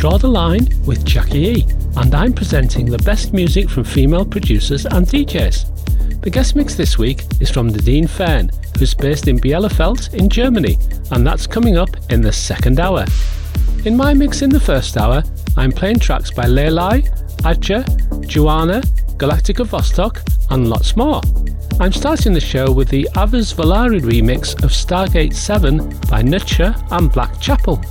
Draw the Line with Jackie E, and I'm presenting the best music from female producers and DJs. The guest mix this week is from Nadine Fern, who's based in Bielefeld in Germany, and that's coming up in the second hour. In my mix in the first hour, I'm playing tracks by Leilai, Adja, Joanna, Galactica Vostok, and lots more. I'm starting the show with the Avaz Valari remix of Stargate 7 by Nutcher and Black Chapel.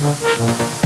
Gracias.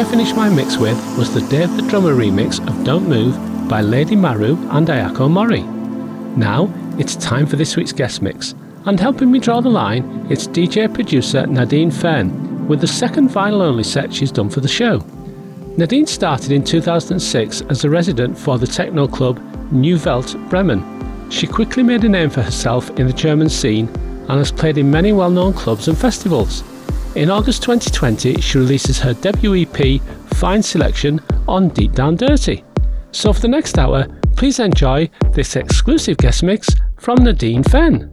I finished my mix with was the Dave the Drummer remix of Don't Move by Lady Maru and Ayako Mori. Now, it's time for this week's guest mix, and helping me draw the line, it's DJ producer Nadine Fern with the second vinyl only set she's done for the show. Nadine started in 2006 as a resident for the techno club New Welt Bremen. She quickly made a name for herself in the German scene and has played in many well known clubs and festivals. In August 2020, she releases her debut EP, Fine Selection, on Deep Down Dirty. So for the next hour, please enjoy this exclusive guest mix from Nadine Fenn.